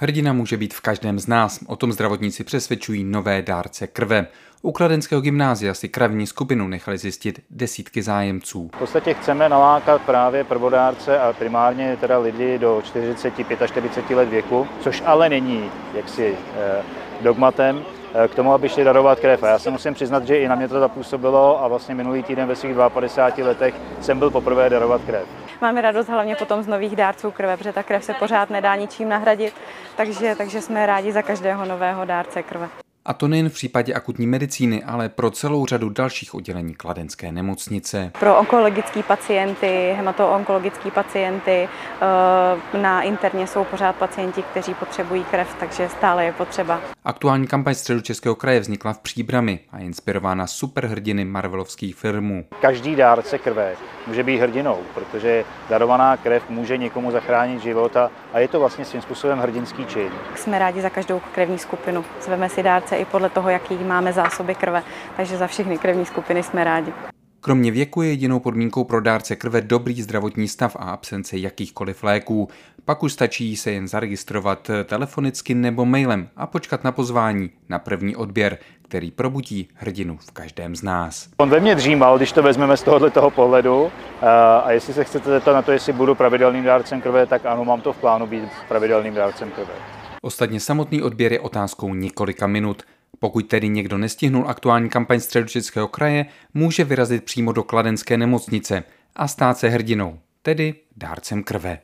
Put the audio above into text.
Hrdina může být v každém z nás, o tom zdravotníci přesvědčují nové dárce krve. U Kladenského gymnázia si krevní skupinu nechali zjistit desítky zájemců. V podstatě chceme nalákat právě prvodárce a primárně teda lidi do 40-45 let věku, což ale není jaksi eh, dogmatem eh, k tomu, aby šli darovat krev. A já se musím přiznat, že i na mě to zapůsobilo a vlastně minulý týden ve svých 52 letech jsem byl poprvé darovat krev. Máme radost hlavně potom z nových dárců krve, protože ta krev se pořád nedá ničím nahradit, takže, takže jsme rádi za každého nového dárce krve. A to nejen v případě akutní medicíny, ale pro celou řadu dalších oddělení kladenské nemocnice. Pro onkologické pacienty, hematoonkologické pacienty, eh, na interně jsou pořád pacienti, kteří potřebují krev, takže stále je potřeba. Aktuální kampaň středu Českého kraje vznikla v Příbrami a je inspirována superhrdiny Marvelovských filmů. Každý dárce krve může být hrdinou, protože darovaná krev může někomu zachránit život a, a je to vlastně svým způsobem hrdinský čin. Jsme rádi za každou krevní skupinu. Zveme si dárce i podle toho, jaký máme zásoby krve, takže za všechny krevní skupiny jsme rádi. Kromě věku je jedinou podmínkou pro dárce krve dobrý zdravotní stav a absence jakýchkoliv léků. Pak už stačí se jen zaregistrovat telefonicky nebo mailem a počkat na pozvání na první odběr, který probudí hrdinu v každém z nás. On ve mně dřímal, když to vezmeme z tohoto toho pohledu. A jestli se chcete zeptat na to, jestli budu pravidelným dárcem krve, tak ano, mám to v plánu být pravidelným dárcem krve. Ostatně samotný odběr je otázkou několika minut. Pokud tedy někdo nestihnul aktuální kampaň středočeského kraje, může vyrazit přímo do kladenské nemocnice a stát se hrdinou, tedy dárcem krve.